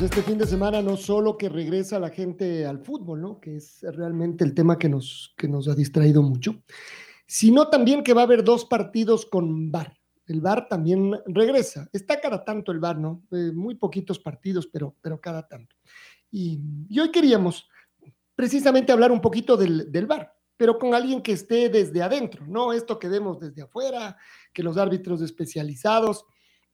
Pues este fin de semana no solo que regresa la gente al fútbol, ¿no? Que es realmente el tema que nos, que nos ha distraído mucho, sino también que va a haber dos partidos con VAR. El VAR también regresa. Está cada tanto el VAR, ¿no? Eh, muy poquitos partidos, pero, pero cada tanto. Y, hoy queríamos precisamente hablar un poquito del, del VAR, pero con alguien que esté desde adentro, no esto que vemos desde afuera, que los árbitros especializados,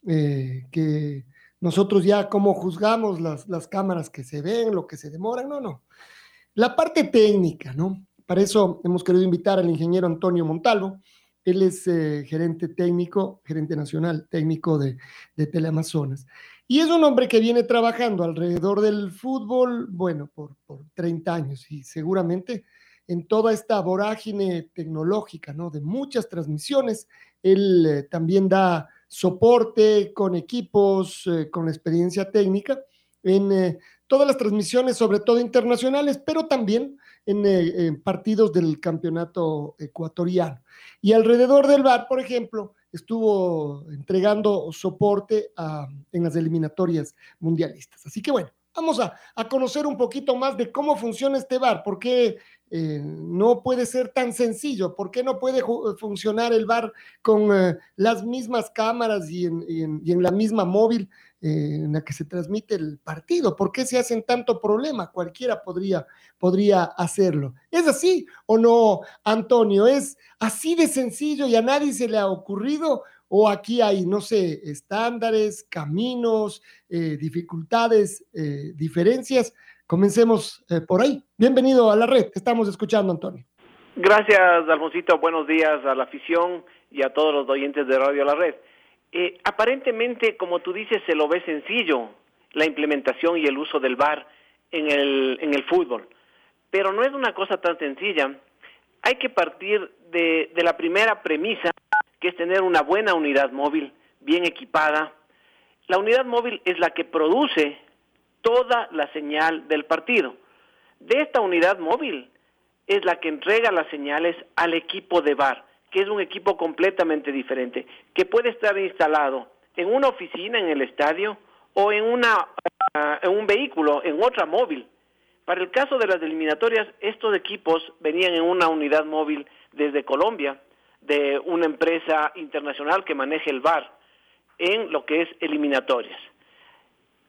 eh, que nosotros ya cómo juzgamos las, las cámaras que se ven, lo que se demora, no, no. La parte técnica, ¿no? Para eso hemos querido invitar al ingeniero Antonio Montalvo. Él es eh, gerente técnico, gerente nacional técnico de, de Teleamazonas. Y es un hombre que viene trabajando alrededor del fútbol, bueno, por, por 30 años y seguramente en toda esta vorágine tecnológica, ¿no? De muchas transmisiones. Él eh, también da soporte con equipos, eh, con experiencia técnica en eh, todas las transmisiones, sobre todo internacionales, pero también en, en, partidos del campeonato ecuatoriano. Y alrededor del VAR, por ejemplo, estuvo entregando soporte a, en las eliminatorias mundialistas. Así que bueno, vamos a, a, conocer un poquito más de cómo funciona este VAR, por qué eh, no puede ser tan sencillo. ¿Por qué no puede funcionar el bar con eh, las mismas cámaras y en, la misma móvil eh, en la que se transmite el partido? ¿Por qué se hacen tanto problema? Cualquiera podría, podría hacerlo. ¿Es así o no, Antonio? ¿Es así de sencillo y a nadie se le ha ocurrido? ¿O aquí hay, no sé, estándares, caminos, dificultades, diferencias? Comencemos eh, por ahí. Bienvenido a la red. Estamos escuchando, Antonio. Gracias, Alfonsito. Buenos días a la afición y a todos los oyentes de Radio La Red. Eh, aparentemente, como tú dices, se lo ve sencillo la implementación y el uso del VAR en el, en el fútbol. Pero no es una cosa tan sencilla. Hay que partir de la primera premisa, que es tener una buena unidad móvil, bien equipada. La unidad móvil es la que produce toda la señal del partido. De esta unidad móvil es la que entrega las señales al equipo de VAR, que es un equipo completamente diferente, que puede estar instalado en una oficina en el estadio o en, una, uh, en un vehículo, en otra móvil. Para el caso de las eliminatorias, estos equipos venían en una unidad móvil desde Colombia, de una empresa internacional que maneja el VAR en lo que es eliminatorias.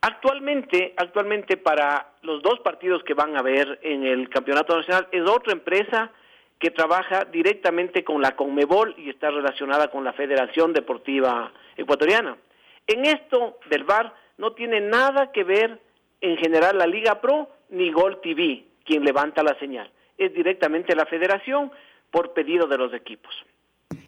Actualmente, actualmente para los dos partidos que van a haber en el Campeonato Nacional es otra empresa que trabaja directamente con la Conmebol y está relacionada con la Federación Deportiva Ecuatoriana. En esto del VAR no tiene nada que ver en general la Liga Pro ni Gol TV, quien levanta la señal. Es directamente la Federación por pedido de los equipos.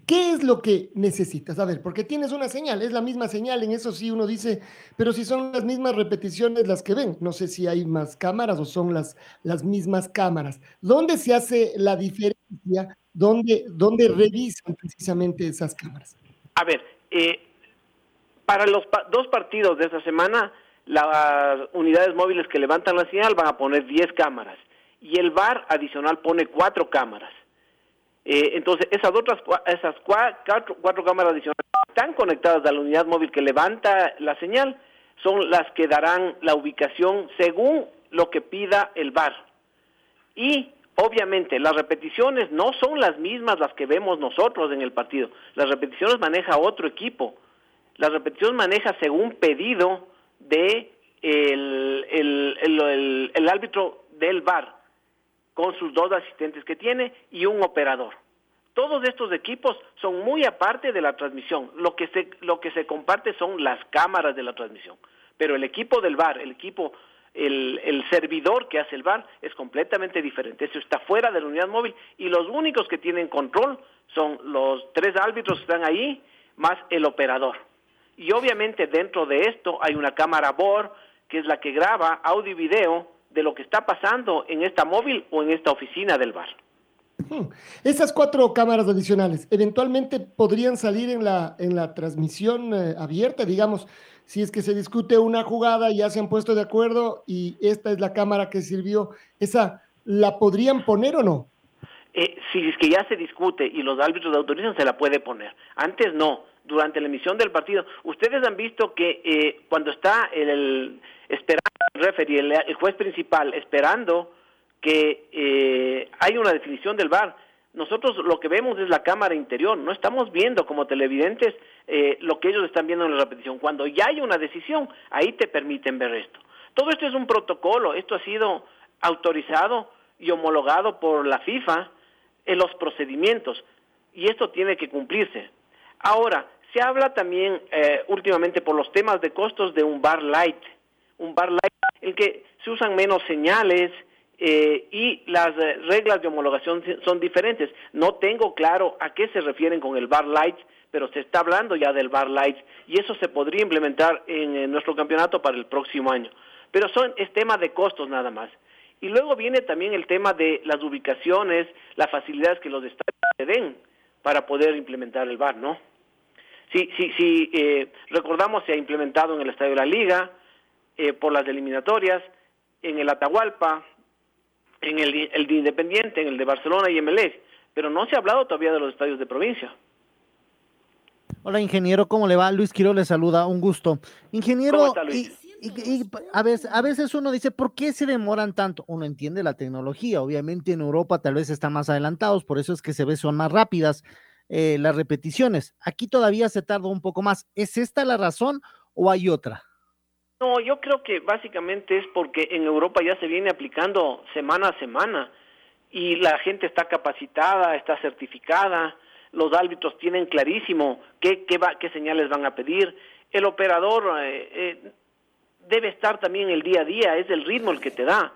¿Qué es lo que necesitas? A ver, porque tienes una señal, es la misma señal, en eso sí uno dice, pero si son las mismas repeticiones las que ven, no sé si hay más cámaras o son las, las mismas cámaras. ¿Dónde se hace la diferencia? ¿Dónde, dónde revisan precisamente esas cámaras? A ver, eh, para los dos partidos de esta semana, las unidades móviles que levantan la señal van a poner 10 cámaras y el VAR adicional pone 4 cámaras. Eh, entonces, esas otras esas cuatro, cuatro, cámaras adicionales están conectadas a la unidad móvil que levanta la señal, son las que darán la ubicación según lo que pida el VAR. Y obviamente las repeticiones no son las mismas las que vemos nosotros en el partido. Las repeticiones maneja otro equipo. Las repeticiones maneja según pedido de el, el, el, el árbitro del VAR con sus dos asistentes que tiene y un operador. Todos estos equipos son muy aparte de la transmisión. Lo que se, lo que se comparte son las cámaras de la transmisión. Pero el equipo del VAR, el equipo, el, el servidor que hace el VAR es completamente diferente. Eso está fuera de la unidad móvil y los únicos que tienen control son los tres árbitros que están ahí más el operador. Y obviamente dentro de esto hay una cámara BOR que es la que graba audio y video de lo que está pasando en esta móvil o en esta oficina del bar. Esas cuatro cámaras adicionales, eventualmente podrían salir en la, en la transmisión eh, abierta, digamos, si es que se discute una jugada, ya se han puesto de acuerdo y esta es la cámara que sirvió, ¿esa la podrían poner o no? Eh, si es que ya se discute y los árbitros autorizan, se la puede poner. Antes no, durante la emisión del partido. Ustedes han visto que eh, cuando está el, el esperando el referee, el, juez principal, esperando que eh, hay una definición del VAR, nosotros lo que vemos es la cámara interior, no estamos viendo como televidentes eh, lo que ellos están viendo en la repetición. Cuando ya hay una decisión, ahí te permiten ver esto. Todo esto es un protocolo, esto ha sido autorizado y homologado por la FIFA en los procedimientos y esto tiene que cumplirse. Ahora, se habla también eh, últimamente por los temas de costos de un bar light, un bar light en que se usan menos señales eh, y las eh, reglas de homologación son diferentes. No tengo claro a qué se refieren con el bar light, pero se está hablando ya del bar light y eso se podría implementar en, en nuestro campeonato para el próximo año. Pero son, es tema de costos nada más. Y luego viene también el tema de las ubicaciones, las facilidades que los estadios te den para poder implementar el VAR, ¿no? Si, si, si eh, recordamos, se ha implementado en el Estadio de la Liga, eh, por las eliminatorias, en el Atahualpa, en el, el de Independiente, en el de Barcelona y MLS, pero no se ha hablado todavía de los estadios de provincia. Hola, ingeniero, ¿cómo le va? Luis Quiro le saluda, un gusto. Ingeniero, ¿Cómo está, Luis? Y, y, a, veces, a veces uno dice, ¿por qué se demoran tanto? Uno entiende la tecnología, obviamente en Europa tal vez están más adelantados, por eso es que se ve son más rápidas eh, las repeticiones. Aquí todavía se tarda un poco más. ¿Es esta la razón o hay otra? No, yo creo que básicamente es porque en Europa ya se viene aplicando semana a semana y la gente está capacitada, está certificada, los árbitros tienen clarísimo qué, qué, va, qué señales van a pedir. El operador eh, eh, debe estar también el día a día, es el ritmo el que te da.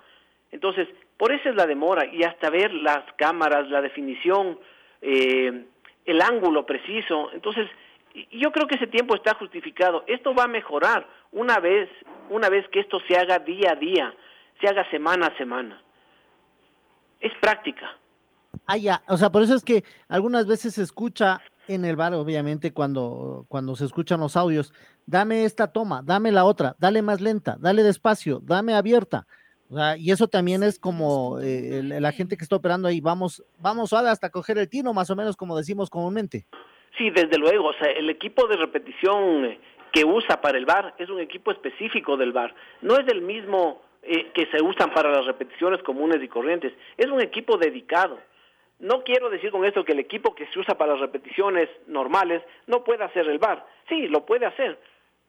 Entonces, por eso es la demora y hasta ver las cámaras, la definición, eh, el ángulo preciso. Entonces, yo creo que ese tiempo está justificado. Esto va a mejorar una vez, una vez que esto se haga día a día, se haga semana a semana. Es práctica. Ah, ya, o sea, por eso es que algunas veces se escucha en el bar, obviamente, cuando, cuando se escuchan los audios, dame esta toma, dame la otra, dale más lenta, dale despacio, dame abierta. O sea, y eso también es como eh, la gente que está operando ahí, vamos, vamos suave hasta coger el tino, más o menos como decimos comúnmente. Sí, desde luego, o sea, el equipo de repetición que usa para el bar es un equipo específico del bar, no es el mismo eh, que se usan para las repeticiones comunes y corrientes, es un equipo dedicado. No quiero decir con esto que el equipo que se usa para las repeticiones normales no pueda hacer el bar. Sí, lo puede hacer,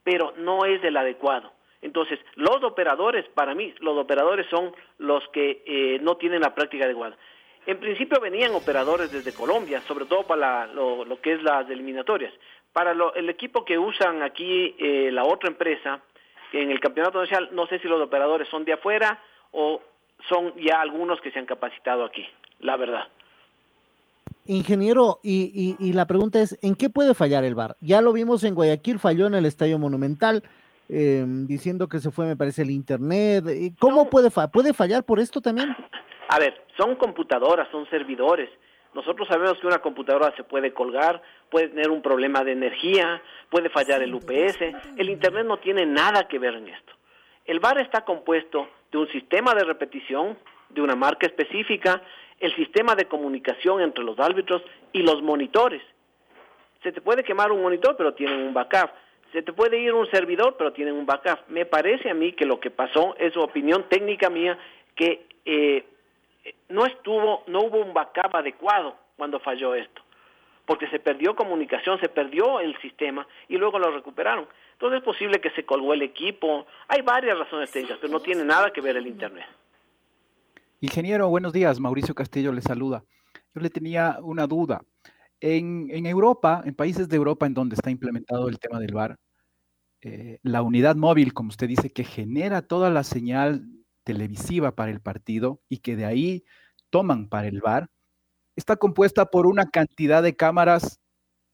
pero no es el adecuado. Entonces, los operadores, para mí, los operadores son los que eh, no tienen la práctica adecuada. En principio venían operadores desde Colombia, sobre todo para la, lo, que es las eliminatorias. Para lo, el equipo que usan aquí eh, la otra empresa, en el campeonato nacional, no sé si los operadores son de afuera o son ya algunos que se han capacitado aquí, la verdad. Ingeniero, y, la pregunta es, ¿en qué puede fallar el VAR? Ya lo vimos en Guayaquil, falló en el Estadio Monumental, eh, diciendo que se fue, me parece, el Internet. ¿Cómo no. puede, fa puede fallar por esto también? A ver, son computadoras, son servidores. Nosotros sabemos que una computadora se puede colgar, puede tener un problema de energía, puede fallar el UPS. El Internet no tiene nada que ver en esto. El VAR está compuesto de un sistema de repetición, de una marca específica, el sistema de comunicación entre los árbitros y los monitores. Se te puede quemar un monitor, pero tienen un backup. Se te puede ir un servidor, pero tienen un backup. Me parece a mí que lo que pasó es opinión técnica mía que eh, no estuvo, no hubo un backup adecuado cuando falló esto, porque se perdió comunicación, se perdió el sistema y luego lo recuperaron. Entonces es posible que se colgó el equipo. Hay varias razones técnicas, pero no tiene nada que ver el internet. Ingeniero, buenos días. Mauricio Castillo le saluda. yo le tenía una duda. En, en, Europa, en países de Europa en donde está implementado el tema del VAR, eh, la unidad móvil, como usted dice, que genera toda la señal televisiva para el partido y que de ahí toman para el VAR, está compuesta por una cantidad de cámaras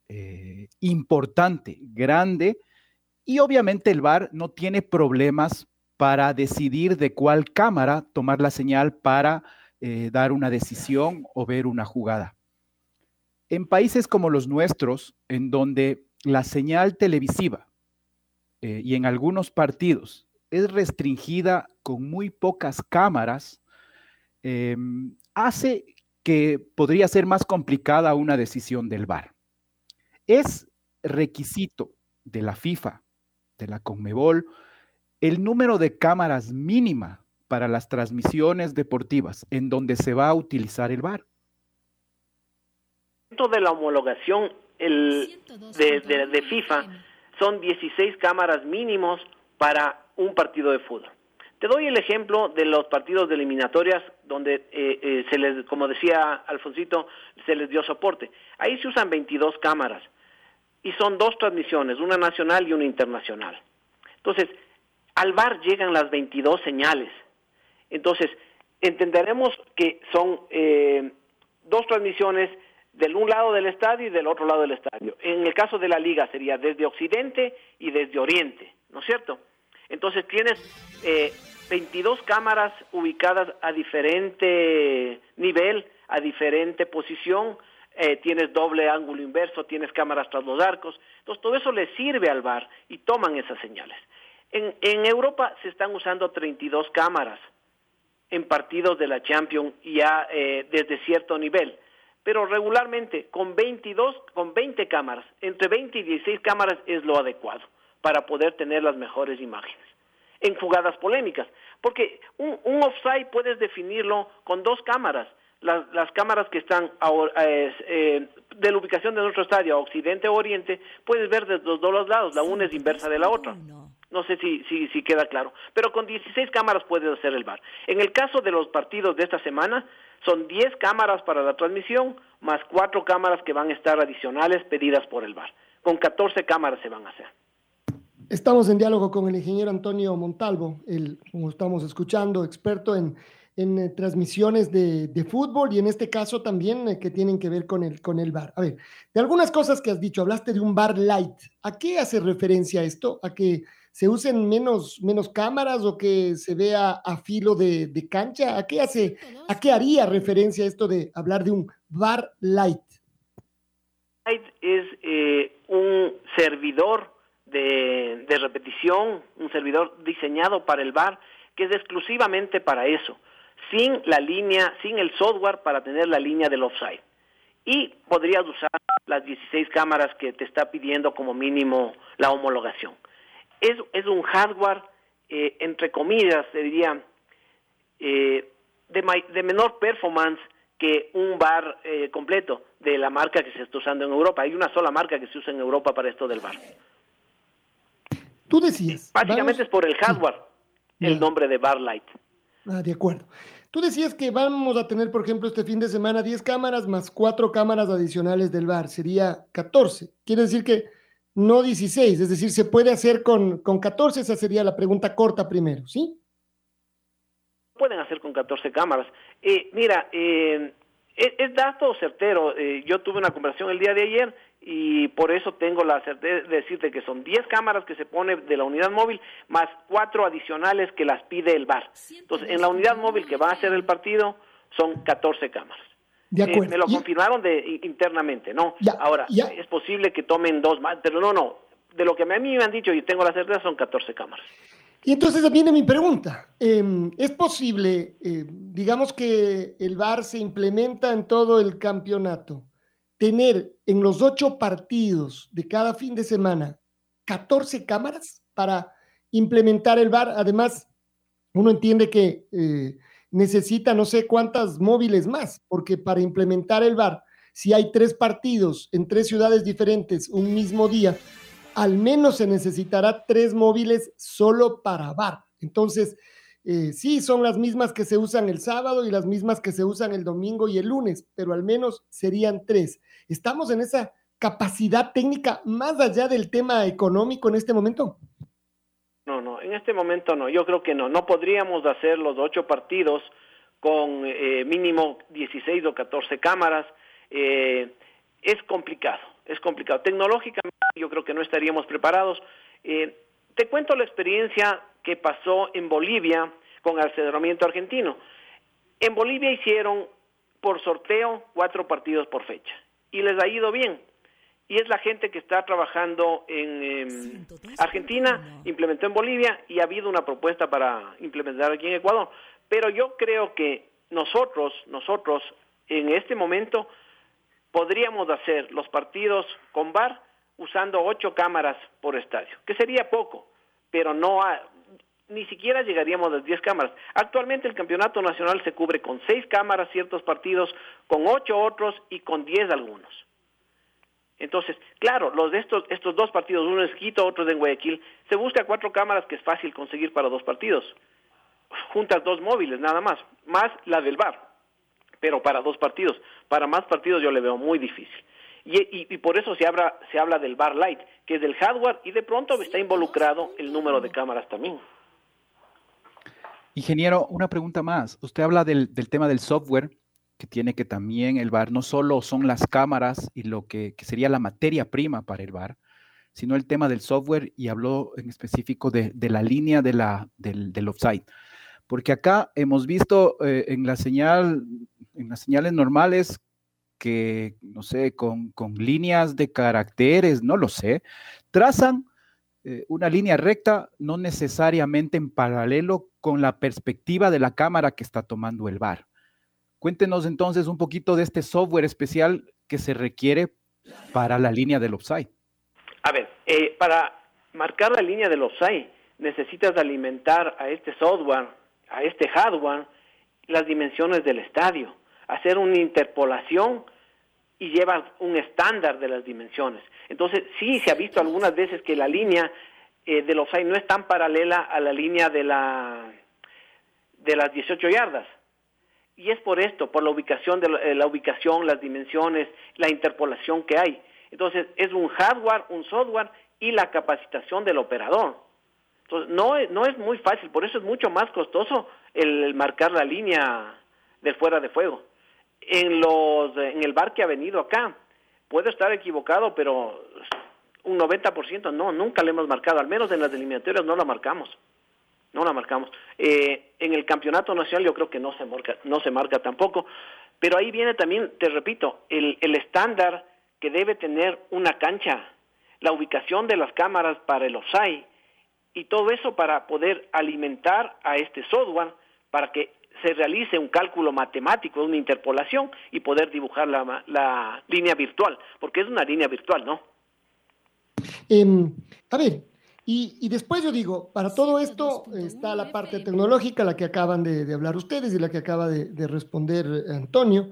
eh, importante, grande, y obviamente el VAR no tiene problemas para decidir de cuál cámara tomar la señal para eh, dar una decisión o ver una jugada. En países como los nuestros, en donde la señal televisiva eh, y en algunos partidos es restringida con muy pocas cámaras, em, hace que podría ser más complicada una decisión del VAR. Es requisito de la FIFA, de la CONMEBOL, el número de cámaras mínima para las transmisiones deportivas en donde se va a utilizar el VAR. De la homologación el, de, de FIFA son 16 cámaras mínimos para un partido de fútbol. Te doy el ejemplo de los partidos de eliminatorias donde eh, eh, se les, como decía Alfonsito, se les dio soporte. Ahí se usan 22 cámaras y son dos transmisiones, una nacional y una internacional. Entonces, al VAR llegan las 22 señales. Entonces, entenderemos que son eh, dos transmisiones del un lado del estadio y del otro lado del estadio. En el caso de la liga sería desde occidente y desde oriente, ¿no es cierto? Entonces tienes eh, 22 cámaras ubicadas a diferente nivel, a diferente posición, eh, tienes doble ángulo inverso, tienes cámaras tras los arcos, entonces todo eso le sirve al VAR y toman esas señales. En, en Europa se están usando 32 cámaras en partidos de la Champions ya eh, desde cierto nivel, pero regularmente con 22, con 20 cámaras, entre 20 y 16 cámaras es lo adecuado para poder tener las mejores imágenes en jugadas polémicas. Porque un, un offside puedes definirlo con dos cámaras. Las, las cámaras que están eh, eh, de la ubicación de nuestro estadio, occidente o oriente, puedes ver de los dos lados. La una es inversa de la otra. No sé si, si, si queda claro. Pero con 16 cámaras puedes hacer el bar. En el caso de los partidos de esta semana, son 10 cámaras para la transmisión, más 4 cámaras que van a estar adicionales pedidas por el bar. Con 14 cámaras se van a hacer. Estamos en diálogo con el ingeniero Antonio Montalvo, el, como estamos escuchando, experto en, en eh, transmisiones de, de, fútbol y en este caso también eh, que tienen que ver con el, con el bar. A ver, de algunas cosas que has dicho, hablaste de un bar light. ¿A qué hace referencia esto? ¿A que se usen menos, menos cámaras o que se vea a filo de, de cancha? ¿A qué, hace, ¿A qué haría referencia esto de hablar de un bar light? Light es eh, un servidor de, de, repetición, un servidor diseñado para el bar, que es exclusivamente para eso, sin la línea, sin el software para tener la línea del offside. Y podrías usar las 16 cámaras que te está pidiendo como mínimo la homologación. Es, es un hardware, eh, entre comillas, se diría, eh, de, de, menor performance que un bar eh, completo de la marca que se está usando en Europa. Hay una sola marca que se usa en Europa para esto del bar. Tú decías. Básicamente es por el hardware, el nombre de Bar Light. Ah, de acuerdo. Tú decías que vamos a tener, por ejemplo, este fin de semana 10 cámaras más 4 cámaras adicionales del bar. Sería 14. Quiere decir que no 16. Es decir, se puede hacer con, con 14. Esa sería la pregunta corta primero, ¿sí? Pueden hacer con 14 cámaras. Eh, mira, eh, es, dato certero. Eh, yo tuve una conversación el día de ayer y por eso tengo la certeza de decirte que son 10 cámaras que se pone de la unidad móvil más cuatro adicionales que las pide el VAR. Entonces, en la unidad móvil que va a hacer el partido son 14 cámaras. De acuerdo. Eh, me lo confirmaron de, internamente, ¿no? Ya, Ahora, ya. es posible que tomen dos más, pero no, no. De lo que a mí me han dicho y tengo la certeza son 14 cámaras. Y entonces viene mi pregunta. Eh, ¿Es posible, eh, digamos que el VAR se implementa en todo el campeonato? tener en los ocho partidos de cada fin de semana 14 cámaras para implementar el VAR. Además, uno entiende que eh, necesita no sé cuántas móviles más, porque para implementar el VAR, si hay tres partidos en tres ciudades diferentes un mismo día, al menos se necesitará tres móviles solo para VAR. Entonces, eh, sí, son las mismas que se usan el sábado y las mismas que se usan el domingo y el lunes, pero al menos serían tres. ¿Estamos en esa capacidad técnica más allá del tema económico en este momento? No, no, en este momento no, yo creo que no. No podríamos hacer los ocho partidos con eh, mínimo 16 o 14 cámaras. Eh, es complicado, es complicado. Tecnológicamente yo creo que no estaríamos preparados. te cuento la experiencia que pasó en Bolivia con el cederamiento argentino. En Bolivia hicieron por sorteo cuatro partidos por fecha y les ha ido bien. Y es la gente que está trabajando en em, Argentina, implementó en Bolivia y ha habido una propuesta para implementar aquí en Ecuador. Pero yo creo que nosotros, nosotros en este momento podríamos hacer los partidos con VAR usando ocho cámaras por estadio, que sería poco, pero no, ni siquiera llegaríamos a las 10 cámaras. Actualmente el campeonato nacional se cubre con 6 cámaras ciertos partidos, con 8 otros y con 10 algunos. Entonces, claro, los de estos, estos dos partidos, uno es Quito, otro de Guayaquil, se busca cuatro cámaras que es fácil conseguir para dos partidos. Juntas dos móviles, nada más, más la del bar, pero para dos partidos. Para más partidos yo le veo muy difícil. Y, y, por eso se habla, se habla del bar light, que es del hardware, y de pronto está involucrado el número de cámaras también. Ingeniero, una pregunta más. Usted habla del, tema del software que tiene que también el bar no solo son las cámaras y lo que, sería la materia prima para el bar, sino el tema del software y habló en específico de, la línea de la, del, del, offside. Porque acá hemos visto eh, en las señales normales que, no sé, con, con líneas de caracteres, no lo sé, trazan eh, una línea recta, no necesariamente en paralelo con la perspectiva de la cámara que está tomando el bar. Cuéntenos entonces un poquito de este software especial que se requiere para la línea del offside. A ver, eh, para marcar la línea del offside necesitas alimentar a este software, a este hardware, las dimensiones del estadio, hacer una interpolación y lleva un estándar de las dimensiones. Entonces, sí se ha visto algunas veces que la línea eh, del offside no es tan paralela a la línea de, la, de las 18 yardas. Y es por esto, por la ubicación, de la, eh, ubicación, las dimensiones, la interpolación que hay. Entonces, es un hardware, un software y la capacitación del operador. Entonces, no, no es muy fácil, por eso es mucho más costoso el marcar la línea del fuera de fuego en, los, en el bar que ha venido acá. Puedo estar equivocado, pero un 90% no, nunca le hemos marcado, al menos en las eliminatorias no la marcamos. No la marcamos. Eh, en el campeonato nacional yo creo que no se marca, no se marca tampoco, pero ahí viene también, te repito, el, el estándar que debe tener una cancha, la ubicación de las cámaras para el offside y todo eso para poder alimentar a este software para que se realice un cálculo matemático, una interpolación y poder dibujar la, línea virtual, porque es una línea virtual, ¿no? Em, a ver, y, después yo digo, para todo esto está la parte tecnológica, la que acaban de, hablar ustedes y la que acaba de, responder Antonio,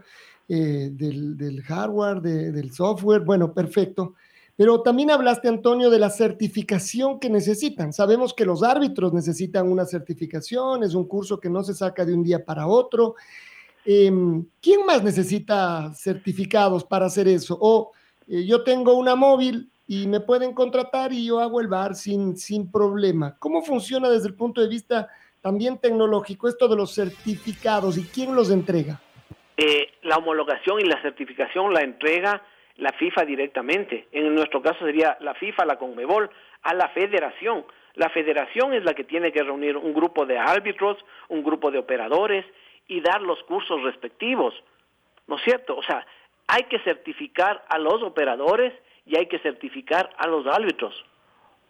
eh, del, hardware, del software, bueno, perfecto. Pero también hablaste, Antonio, de la certificación que necesitan. Sabemos que los árbitros necesitan una certificación, es un curso que no se saca de un día para otro. Em, ¿Quién más necesita certificados para hacer eso? O eh, yo tengo una móvil y me pueden contratar y yo hago el bar sin, sin problema. ¿Cómo funciona desde el punto de vista también tecnológico esto de los certificados y quién los entrega? Eh, la homologación y la certificación la entrega la FIFA directamente. En nuestro caso sería la FIFA, la Conmebol, a la federación. La federación es la que tiene que reunir un grupo de árbitros, un grupo de operadores y dar los cursos respectivos. ¿No es cierto? O sea, hay que certificar a los operadores y hay que certificar a los árbitros.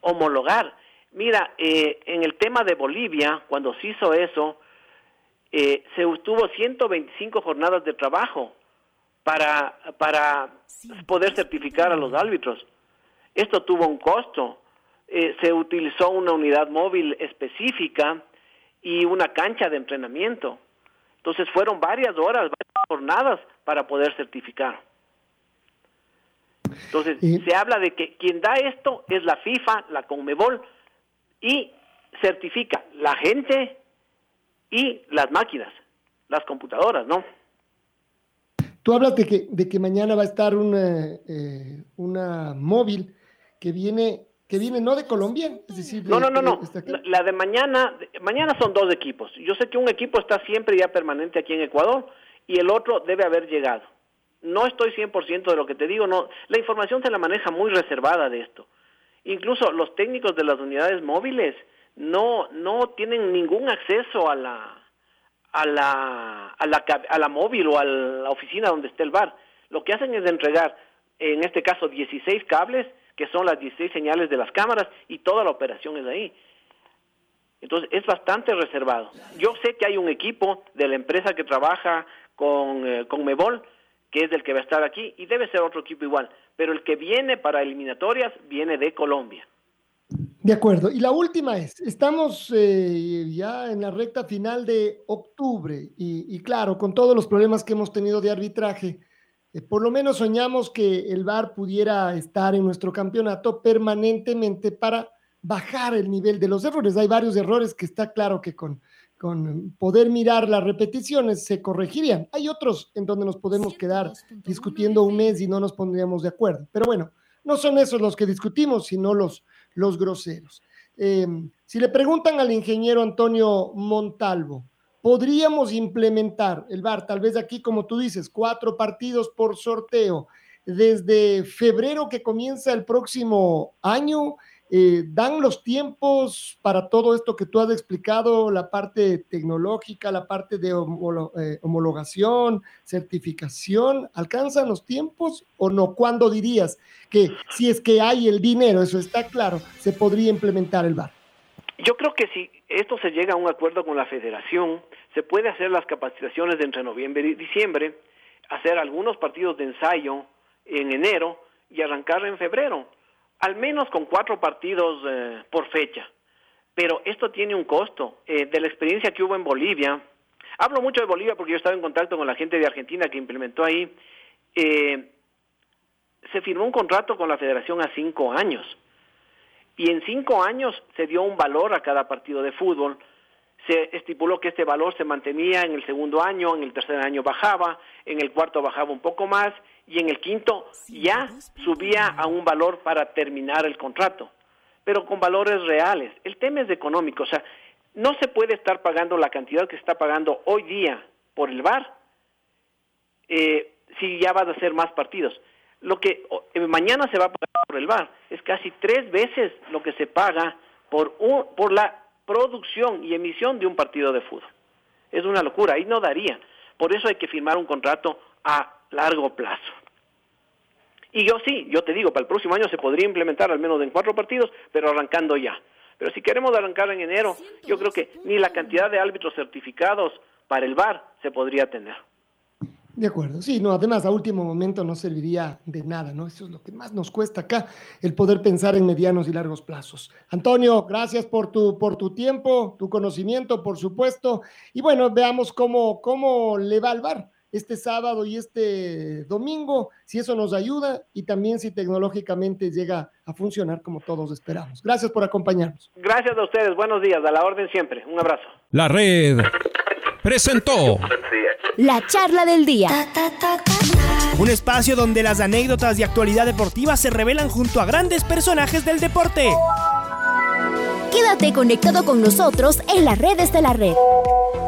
Homologar. Mira, eh, en el tema de Bolivia, cuando se hizo eso, eh, se tuvo 125 jornadas de trabajo para, para poder certificar a los árbitros. Esto tuvo un costo. Eh, se utilizó una unidad móvil específica y una cancha de entrenamiento. Entonces fueron varias horas, varias jornadas para poder certificar. Entonces se habla de que quien da esto es la FIFA, la Conmebol y certifica la gente y las máquinas, las computadoras, ¿no? Tú hablas de que, de que mañana va a estar una, eh, una móvil que viene, que viene no de Colombia, es decir, no, no, no, no. La, la, de mañana, mañana son dos equipos. Yo sé que un equipo está siempre ya permanente aquí en Ecuador y el otro debe haber llegado. No estoy 100% de lo que te digo, no. La información se la maneja muy reservada de esto. Incluso los técnicos de las unidades móviles no no tienen ningún acceso a la a la, a la, a la móvil o a la oficina donde esté el bar. Lo que hacen es entregar, en este caso, 16 cables, que son las 16 señales de las cámaras, y toda la operación es ahí. Entonces, es bastante reservado. Yo sé que hay un equipo de la empresa que trabaja con, eh, con Mebol, que es el que va a estar aquí, y debe ser otro equipo igual. Pero el que viene para eliminatorias viene de Colombia. De acuerdo. Y la última es, estamos eh, ya en la recta final de octubre y, claro, con todos los problemas que hemos tenido de arbitraje, eh, por lo menos soñamos que el VAR pudiera estar en nuestro campeonato permanentemente para bajar el nivel de los errores. Hay varios errores que está claro que con, con poder mirar las repeticiones se corregirían. Hay otros en donde nos podemos quedar discutiendo un mes y no nos pondríamos de acuerdo. Pero bueno, no son esos los que discutimos, sino los los groseros. Em, si le preguntan al ingeniero Antonio Montalvo, podríamos implementar el VAR, tal vez aquí, como tú dices, cuatro partidos por sorteo, desde febrero que comienza el próximo año eh, dan los tiempos para todo esto que tú has explicado, la parte tecnológica, la parte de eh, homologación, certificación, ¿alcanzan los tiempos o no? ¿Cuándo dirías que si es que hay el dinero, eso está claro, se podría implementar el VAR? Yo creo que si esto se llega a un acuerdo con la federación, se puede hacer las capacitaciones de entre noviembre y diciembre, hacer algunos partidos de ensayo en enero y arrancar en febrero al menos con cuatro partidos eh, por fecha. Pero esto tiene un costo. Eh, de la experiencia que hubo en Bolivia, hablo mucho de Bolivia porque yo estaba en contacto con la gente de Argentina que implementó ahí, eh, se firmó un contrato con la federación a cinco años. Y en cinco años se dio un valor a cada partido de fútbol. Se estipuló que este valor se mantenía en el segundo año, en el tercer año bajaba, en el cuarto bajaba un poco más y en el quinto ya subía a un valor para terminar el contrato, pero con valores reales. El tema es económico, o sea, no se puede estar pagando la cantidad que se está pagando hoy día por el VAR eh, si ya vas a hacer más partidos. Lo que eh, mañana se va a pagar por el VAR es casi tres veces lo que se paga por, un, por la producción y emisión de un partido de fútbol. Es una locura, ahí no daría. Por eso hay que firmar un contrato a largo plazo. Y yo sí, yo te digo, para el próximo año se podría implementar al menos en cuatro partidos, pero arrancando ya. Pero si queremos arrancar en enero, yo creo que ni la cantidad de árbitros certificados para el VAR se podría tener. De acuerdo, sí, no, además a último momento no serviría de nada, ¿no? Eso es lo que más nos cuesta acá, el poder pensar en medianos y largos plazos. Antonio, gracias por tu, por tu tiempo, tu conocimiento, por supuesto, y bueno, veamos cómo, cómo le va al VAR este sábado y este domingo, si eso nos ayuda y también si tecnológicamente llega a funcionar como todos esperamos. Gracias por acompañarnos. Gracias a ustedes, buenos días, a la orden siempre. Un abrazo. La red presentó la charla del día. Un espacio donde las anécdotas de actualidad deportiva se revelan junto a grandes personajes del deporte. Quédate conectado con nosotros en las redes de la red.